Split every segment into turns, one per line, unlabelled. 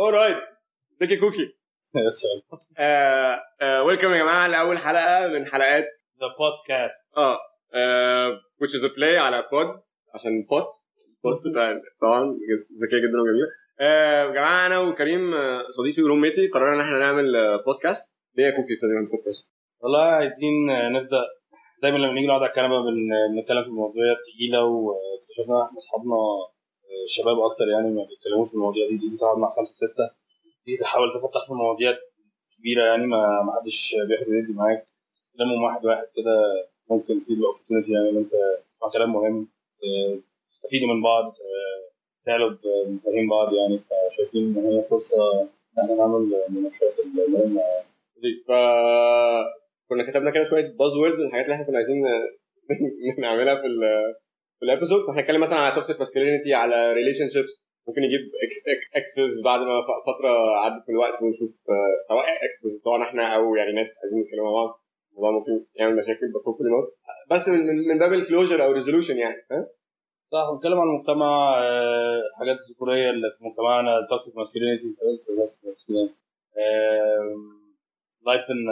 Alright ازيك كوكي welcome يا جماعة لأول حلقة من حلقات
the podcast
آه آه، which is a play على بود عشان بوت بوت طبعا ذكية جدا وجميله آه، يا جماعة أنا وكريم آه، صديقي و roommate ي قررنا إن إحنا نعمل آه، بودكاست ليه يا كوكي ابتدينا نعمل بودكاست
والله عايزين نبدأ دايما لما نيجي نقعد على الكنبة بن- بنتكلم في المواضيع التقيلة واكتشفنا إحنا اصحابنا آه، شباب أكتر يعني ما بيتكلموش في المواضيع دي. دي تقعد مع خمسة ستة. دي تحاول تفتح في مواضيع كبيرة يعني ما حدش بياخد ويدي معاك. تكلمهم واحد واحد كده ممكن في ال opportunity يعني إن أنت تسمع كلام مهم آه، تستفيدوا من بعض آه، تعلوا بمفاهيم بعض يعني. فشايفين إن هي فرصة إن إحنا نعمل مناقشات المهمه
ف كنا كتبنا كده شوية buzz words الحاجات اللي إحنا كنا عايزين نعملها في ال في ال episode فهنتكلم مثلا على toxic masculinity على relationships ممكن نجيب exes بعد ما فترة عدت من الوقت ونشوف آه، سواء exes بتوعنا إحنا أو يعني ناس عايزين يتكلموا مع بعض. الموضوع ممكن يعمل مشاكل بكل نوت بس من من, باب ال closure أو resolution يعني ها؟
صح بنتكلم عن المجتمع آه، الحاجات الذكوريه اللي في مجتمعنا ال toxic masculinity life and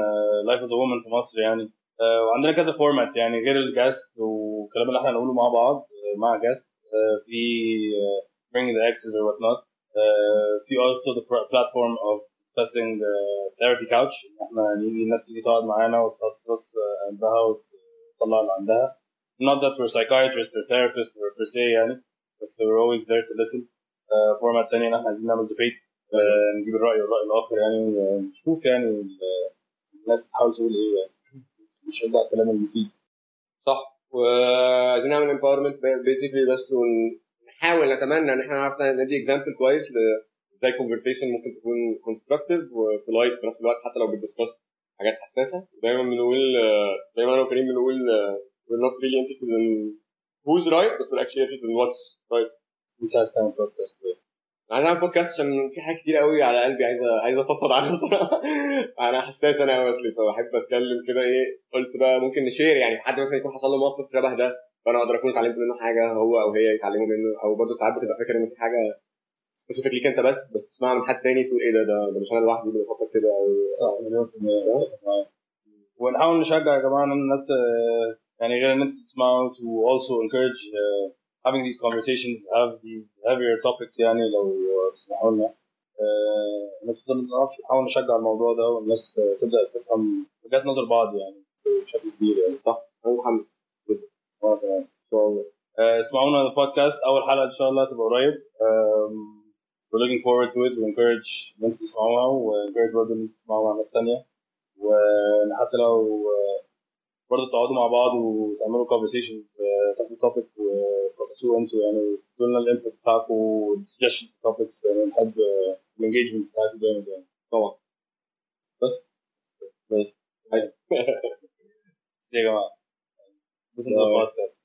life as women في مصر يعني. آه، وعندنا كذا format يعني غير ال guest والكلام اللي إحنا هنقوله مع بعض آه، مع guest في آه، bring the exes or whatnot. في also the platform of discussing the therapy couch. إحنا نيجي الناس تيجي تقعد معانا وتفضفض قلبها وتطلع اللي عندها. Not that we're psychiatrists or therapists or per se يعني بس we're always there to listen. format تانية إن إحنا عايزين نعمل debate. نجيب الرأي والرأي الآخر يعني ونشوف يعني الناس بتحاول تقول إيه يعني. نشجع الكلام المفيد
صح. وعايزين نعمل empowerment basically بس ونحاول نتمنى إن إحنا نعرف ندي example كويس إزاي conversation ممكن تكون constructive و polite في نفس الوقت حتى لو بت discuss حاجات حساسة. دايما بنقول دايما أنا وكريم بنقول we're not really interested in who's right بس we're actually interested in what's right.
انت عايز تعمل بودكاست
أنا بودكاست عشان في حاجات كتير قوي على قلبي عايز عايز أفضفض عنها صراحة أنا حساس أنا قوي أصلي فبحب أتكلم كده إيه قلت بقى ممكن نشير يعني حد مثلا يكون حصل له موقف شبه ده فأنا أقدر أكون اتعلمت منه حاجة هو أو هي يتعلموا منه أو برضه ساعات بتبقى فاكر إن في حاجة سبيسيفيك ليك أنت بس بس تسمعها من حد تاني تقول إيه ده ده, ده مش أنا لوحدي اللي بفكر كده
أو. ونحاول نشجع يا جماعة إن الناس يعني غير إن انت تسمعوا also encourage uh, having these conversations have these heavier topics يعني لو تسمحوا لنا نعرفش نحاول نشجع الموضوع ده والناس تبدأ تفهم وجهات نظر بعض يعني بشكل كبير يعني
صح؟ أنا محمد
وأنا كمان إن شاء الله. اسمعونا البودكاست. أول حلقة إن شاء الله تبقى قريب. we're looking forward to it. We encourage ان أنتوا تسمعوها و encourage برضه ان أنتوا تسمعوها مع ناس تانية. وحتى لو uh, برضه تقعدوا مع بعض وتعملوا conversations تاخدوا topic وتخصصوه أنتوا يعني تقولوا لنا ال input بتاعكم والسجشن topics يعني نحب ال engagement بتاعكم جامد يعني.
طبعا.
بس؟ ماشي يا جماعة. The
Bye.
podcast.